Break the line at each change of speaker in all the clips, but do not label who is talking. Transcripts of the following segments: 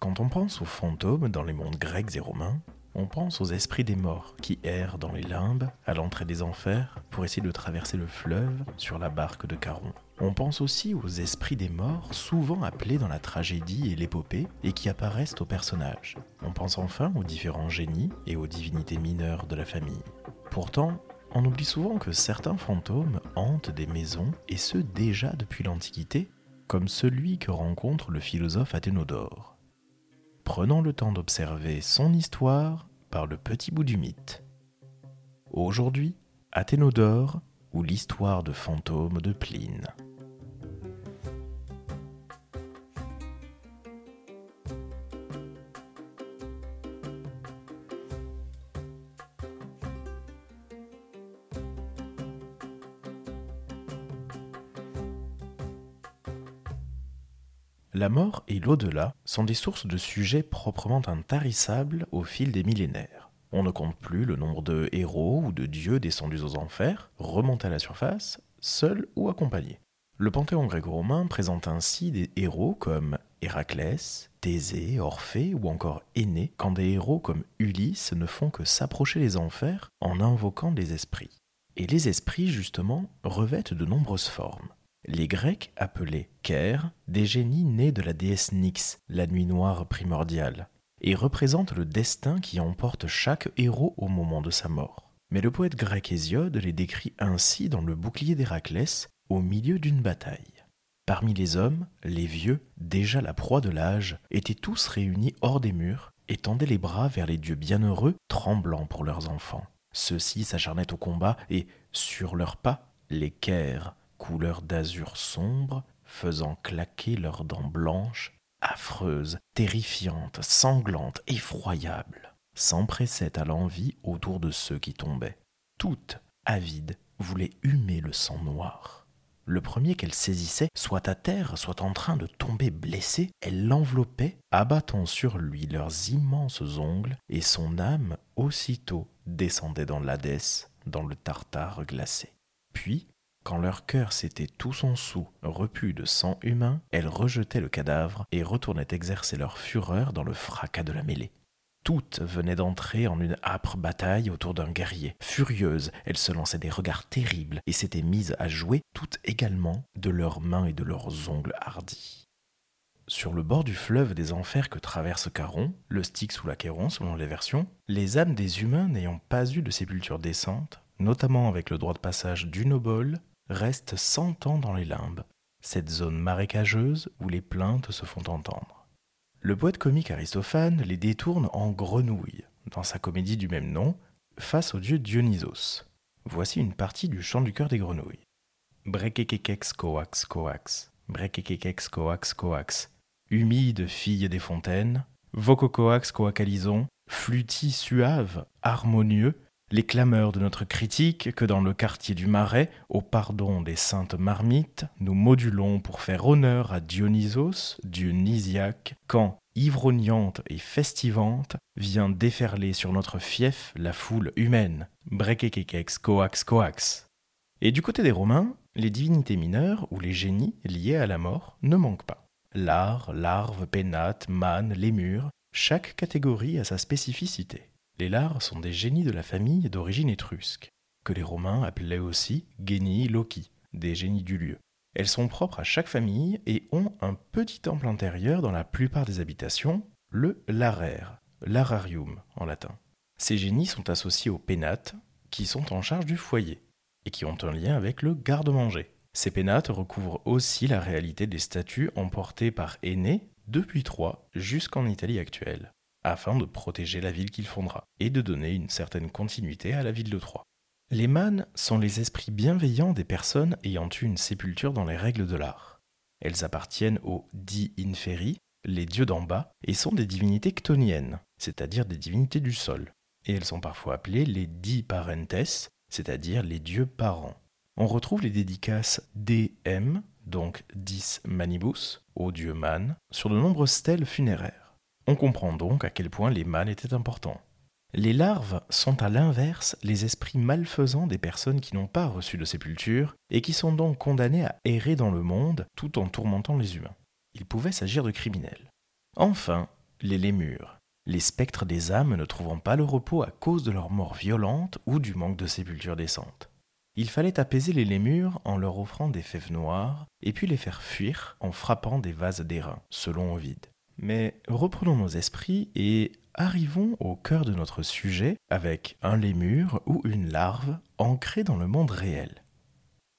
Quand on pense aux fantômes dans les mondes grecs et romains, on pense aux esprits des morts qui errent dans les limbes à l'entrée des enfers pour essayer de traverser le fleuve sur la barque de Caron. On pense aussi aux esprits des morts souvent appelés dans la tragédie et l'épopée et qui apparaissent aux personnages. On pense enfin aux différents génies et aux divinités mineures de la famille. Pourtant, on oublie souvent que certains fantômes hantent des maisons et ce déjà depuis l'Antiquité, comme celui que rencontre le philosophe Athénodore prenons le temps d'observer son histoire par le petit bout du mythe. Aujourd'hui, Athénodore ou l'histoire de fantômes de Pline. La mort et l'au-delà sont des sources de sujets proprement intarissables au fil des millénaires. On ne compte plus le nombre de héros ou de dieux descendus aux enfers, remontés à la surface, seuls ou accompagnés. Le panthéon gréco-romain présente ainsi des héros comme Héraclès, Thésée, Orphée ou encore Énée, quand des héros comme Ulysse ne font que s'approcher des enfers en invoquant les esprits. Et les esprits, justement, revêtent de nombreuses formes. Les Grecs appelaient Ker des génies nés de la déesse Nyx, la nuit noire primordiale, et représentent le destin qui emporte chaque héros au moment de sa mort. Mais le poète grec Hésiode les décrit ainsi dans le bouclier d'Héraclès, au milieu d'une bataille. Parmi les hommes, les vieux, déjà la proie de l'âge, étaient tous réunis hors des murs et tendaient les bras vers les dieux bienheureux, tremblants pour leurs enfants. Ceux-ci s'acharnaient au combat et, sur leurs pas, les Kers, couleur d'azur sombre, faisant claquer leurs dents blanches, affreuses, terrifiantes, sanglantes, effroyables, s'empressaient à l'envie autour de ceux qui tombaient. Toutes, avides, voulaient humer le sang noir. Le premier qu'elles saisissaient, soit à terre, soit en train de tomber blessé, elles l'enveloppaient, abattant sur lui leurs immenses ongles, et son âme aussitôt descendait dans l'Hadès, dans le Tartare glacé. Puis, quand leur cœur s'était tout son sou repu de sang humain, elles rejetaient le cadavre et retournaient exercer leur fureur dans le fracas de la mêlée. Toutes venaient d'entrer en une âpre bataille autour d'un guerrier. Furieuses, elles se lançaient des regards terribles et s'étaient mises à jouer toutes également de leurs mains et de leurs ongles hardis. Sur le bord du fleuve des enfers que traverse Caron, le Styx ou l'Achéron selon les versions, les âmes des humains n'ayant pas eu de sépulture décente, notamment avec le droit de passage du Nobol, reste cent ans dans les limbes, cette zone marécageuse où les plaintes se font entendre. Le poète comique Aristophane les détourne en grenouilles, dans sa comédie du même nom, face au dieu Dionysos. Voici une partie du chant du cœur des grenouilles. Brekekekex coax coax, brekekekex coax coax, humide fille des fontaines, vococoax coacalison, flûtis suave, harmonieux, les clameurs de notre critique que dans le quartier du Marais, au pardon des saintes marmites, nous modulons pour faire honneur à Dionysos, dieu quand, ivrognante et festivante, vient déferler sur notre fief la foule humaine. Brekekekex coax coax. Et du côté des Romains, les divinités mineures ou les génies liés à la mort ne manquent pas. L'art, larve, pénate, manne, lémur, chaque catégorie a sa spécificité. Les Lars sont des génies de la famille d'origine étrusque, que les Romains appelaient aussi genii loci, des génies du lieu. Elles sont propres à chaque famille et ont un petit temple intérieur dans la plupart des habitations, le larère, lararium en latin. Ces génies sont associés aux pénates, qui sont en charge du foyer, et qui ont un lien avec le garde-manger. Ces pénates recouvrent aussi la réalité des statues emportées par Aîné depuis Troie jusqu'en Italie actuelle afin de protéger la ville qu'il fondera et de donner une certaine continuité à la ville de Troie. Les mânes sont les esprits bienveillants des personnes ayant eu une sépulture dans les règles de l'art. Elles appartiennent aux dix inferi, les dieux d'en bas, et sont des divinités ctoniennes, c'est-à-dire des divinités du sol. Et elles sont parfois appelées les dix parentes, c'est-à-dire les dieux parents. On retrouve les dédicaces DM, donc dix manibus, aux dieux mânes, sur de nombreuses stèles funéraires. On comprend donc à quel point les mâles étaient importants. Les larves sont à l'inverse les esprits malfaisants des personnes qui n'ont pas reçu de sépulture et qui sont donc condamnées à errer dans le monde tout en tourmentant les humains. Il pouvait s'agir de criminels. Enfin, les lémures, les spectres des âmes ne trouvant pas le repos à cause de leur mort violente ou du manque de sépultures décentes. Il fallait apaiser les lémures en leur offrant des fèves noires, et puis les faire fuir en frappant des vases d'airain, selon Ovide. Mais reprenons nos esprits et arrivons au cœur de notre sujet avec un lémur ou une larve ancrée dans le monde réel.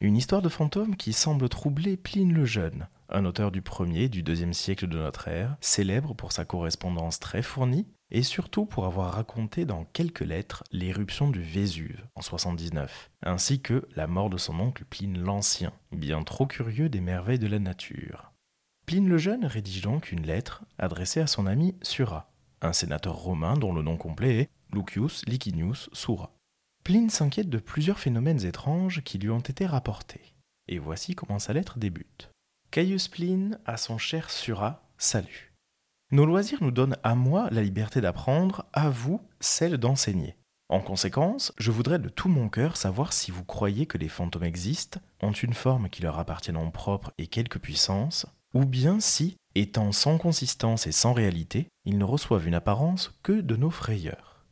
Une histoire de fantôme qui semble troubler Pline le Jeune, un auteur du 1er et du 2 siècle de notre ère, célèbre pour sa correspondance très fournie et surtout pour avoir raconté dans quelques lettres l'éruption du Vésuve en 79, ainsi que la mort de son oncle Pline l'Ancien, bien trop curieux des merveilles de la nature. Pline le Jeune rédige donc une lettre adressée à son ami Sura, un sénateur romain dont le nom complet est Lucius Licinius Sura. Pline s'inquiète de plusieurs phénomènes étranges qui lui ont été rapportés. Et voici comment sa lettre débute. Caius Pline à son cher Sura, salut. Nos loisirs nous donnent à moi la liberté d'apprendre, à vous celle d'enseigner. En conséquence, je voudrais de tout mon cœur savoir si vous croyez que les fantômes existent, ont une forme qui leur appartient en propre et quelque puissance, ou bien si, étant sans consistance et sans réalité, ils ne reçoivent une apparence que de nos frayeurs.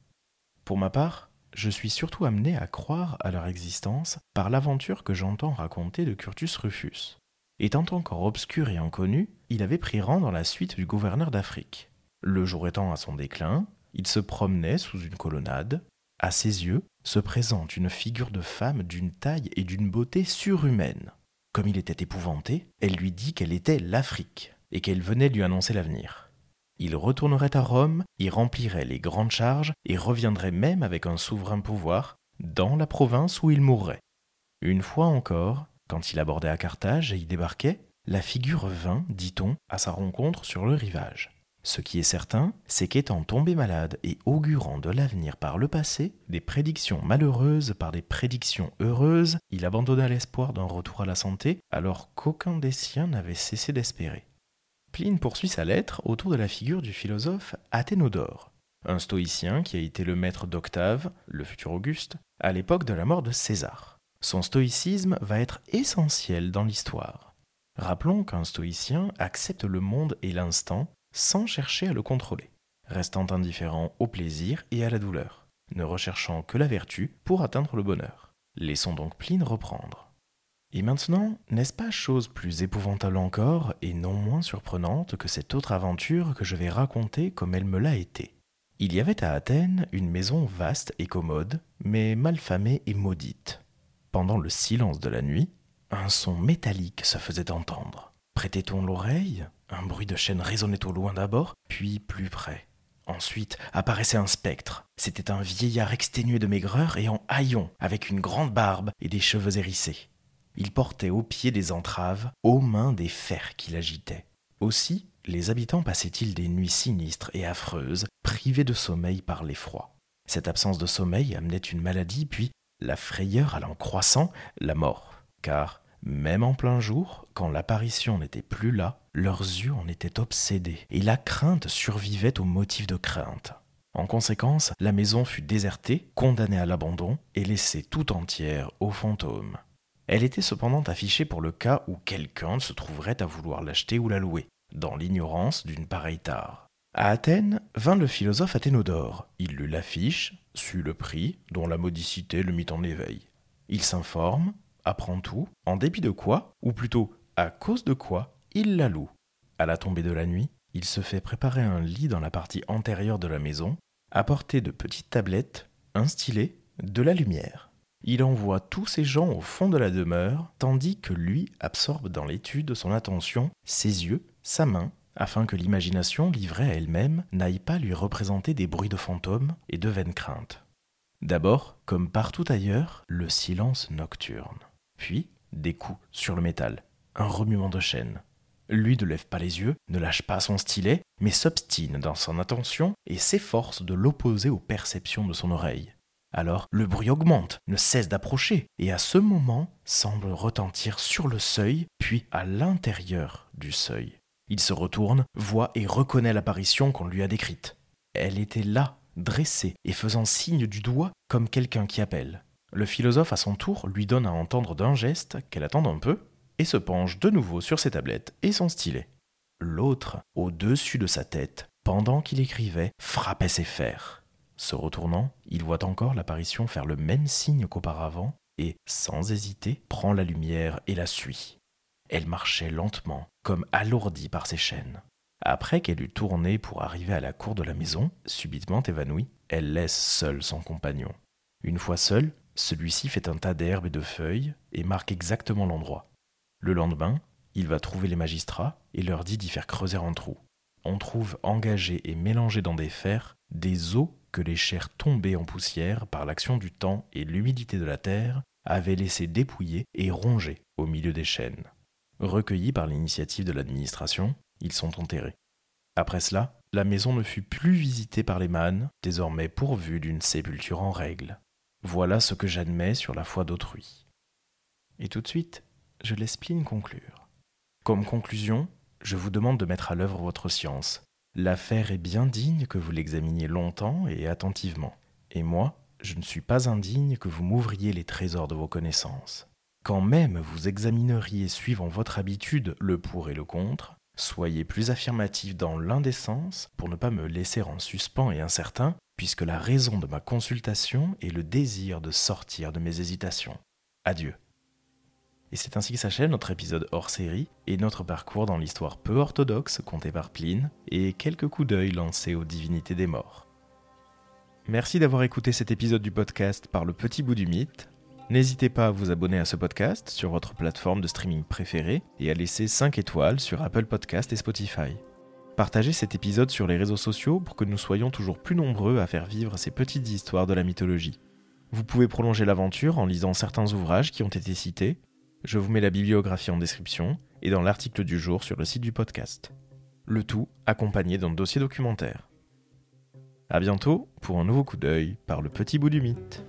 Pour ma part, je suis surtout amené à croire à leur existence par l'aventure que j'entends raconter de Curtus Rufus. Étant encore obscur et inconnu, il avait pris rang dans la suite du gouverneur d'Afrique. Le jour étant à son déclin, il se promenait sous une colonnade. À ses yeux se présente une figure de femme d'une taille et d'une beauté surhumaine. Comme il était épouvanté, elle lui dit qu'elle était l'Afrique et qu'elle venait lui annoncer l'avenir. Il retournerait à Rome, y remplirait les grandes charges et reviendrait même avec un souverain pouvoir dans la province où il mourrait. Une fois encore, quand il abordait à Carthage et y débarquait, la figure vint, dit-on, à sa rencontre sur le rivage. Ce qui est certain, c'est qu'étant tombé malade et augurant de l'avenir par le passé, des prédictions malheureuses par des prédictions heureuses, il abandonna l'espoir d'un retour à la santé, alors qu'aucun des siens n'avait cessé d'espérer. Pline poursuit sa lettre autour de la figure du philosophe Athénodore, un stoïcien qui a été le maître d'Octave, le futur Auguste, à l'époque de la mort de César. Son stoïcisme va être essentiel dans l'histoire. Rappelons qu'un stoïcien accepte le monde et l'instant sans chercher à le contrôler, restant indifférent au plaisir et à la douleur, ne recherchant que la vertu pour atteindre le bonheur. Laissons donc Pline reprendre. Et maintenant, n'est-ce pas chose plus épouvantable encore et non moins surprenante que cette autre aventure que je vais raconter comme elle me l'a été? Il y avait à Athènes une maison vaste et commode, mais malfamée et maudite. Pendant le silence de la nuit, un son métallique se faisait entendre. Prêtait-on l'oreille? Un bruit de chaîne résonnait au loin d'abord, puis plus près. Ensuite apparaissait un spectre. C'était un vieillard exténué de maigreur et en haillons, avec une grande barbe et des cheveux hérissés. Il portait aux pieds des entraves, aux mains des fers qui l'agitaient. Aussi, les habitants passaient-ils des nuits sinistres et affreuses, privés de sommeil par l'effroi. Cette absence de sommeil amenait une maladie, puis la frayeur allant croissant, la mort. Car, même en plein jour, quand l'apparition n'était plus là, leurs yeux en étaient obsédés, et la crainte survivait au motif de crainte. En conséquence, la maison fut désertée, condamnée à l'abandon, et laissée tout entière aux fantômes. Elle était cependant affichée pour le cas où quelqu'un se trouverait à vouloir l'acheter ou la louer, dans l'ignorance d'une pareille tare. À Athènes vint le philosophe Athénodore. Il lut l'affiche, sut le prix, dont la modicité le mit en éveil. Il s'informe, apprend tout, en dépit de quoi, ou plutôt à cause de quoi, il la loue. À la tombée de la nuit, il se fait préparer un lit dans la partie antérieure de la maison, apporter de petites tablettes, un stylet, de la lumière. Il envoie tous ces gens au fond de la demeure, tandis que lui absorbe dans l'étude son attention, ses yeux, sa main, afin que l'imagination livrée à elle-même n'aille pas lui représenter des bruits de fantômes et de vaines craintes. D'abord, comme partout ailleurs, le silence nocturne. Puis, des coups sur le métal, un remuement de chaîne. Lui ne lève pas les yeux, ne lâche pas son stylet, mais s'obstine dans son attention et s'efforce de l'opposer aux perceptions de son oreille. Alors le bruit augmente, ne cesse d'approcher, et à ce moment semble retentir sur le seuil, puis à l'intérieur du seuil. Il se retourne, voit et reconnaît l'apparition qu'on lui a décrite. Elle était là, dressée et faisant signe du doigt comme quelqu'un qui appelle. Le philosophe à son tour lui donne à entendre d'un geste qu'elle attende un peu et se penche de nouveau sur ses tablettes et son stylet. L'autre, au-dessus de sa tête, pendant qu'il écrivait, frappait ses fers. Se retournant, il voit encore l'apparition faire le même signe qu'auparavant et, sans hésiter, prend la lumière et la suit. Elle marchait lentement, comme alourdie par ses chaînes. Après qu'elle eut tourné pour arriver à la cour de la maison, subitement évanouie, elle laisse seule son compagnon. Une fois seul, celui-ci fait un tas d'herbes et de feuilles et marque exactement l'endroit. Le lendemain, il va trouver les magistrats et leur dit d'y faire creuser un trou. On trouve engagés et mélangés dans des fers des os que les chairs tombées en poussière par l'action du temps et l'humidité de la terre avaient laissé dépouiller et ronger au milieu des chênes. Recueillis par l'initiative de l'administration, ils sont enterrés. Après cela, la maison ne fut plus visitée par les mânes, désormais pourvue d'une sépulture en règle. Voilà ce que j'admets sur la foi d'autrui. Et tout de suite, je laisse Pline conclure. Comme conclusion, je vous demande de mettre à l'œuvre votre science. L'affaire est bien digne que vous l'examiniez longtemps et attentivement. Et moi, je ne suis pas indigne que vous m'ouvriez les trésors de vos connaissances. Quand même vous examineriez suivant votre habitude le pour et le contre, soyez plus affirmatif dans l'un des sens pour ne pas me laisser en suspens et incertain, puisque la raison de ma consultation est le désir de sortir de mes hésitations. Adieu. Et c'est ainsi que s'achève notre épisode hors série et notre parcours dans l'histoire peu orthodoxe contée par Pline et quelques coups d'œil lancés aux divinités des morts. Merci d'avoir écouté cet épisode du podcast par le petit bout du mythe. N'hésitez pas à vous abonner à ce podcast sur votre plateforme de streaming préférée et à laisser 5 étoiles sur Apple Podcast et Spotify. Partagez cet épisode sur les réseaux sociaux pour que nous soyons toujours plus nombreux à faire vivre ces petites histoires de la mythologie. Vous pouvez prolonger l'aventure en lisant certains ouvrages qui ont été cités je vous mets la bibliographie en description et dans l'article du jour sur le site du podcast. Le tout accompagné d'un dossier documentaire. A bientôt pour un nouveau coup d'œil par le petit bout du mythe.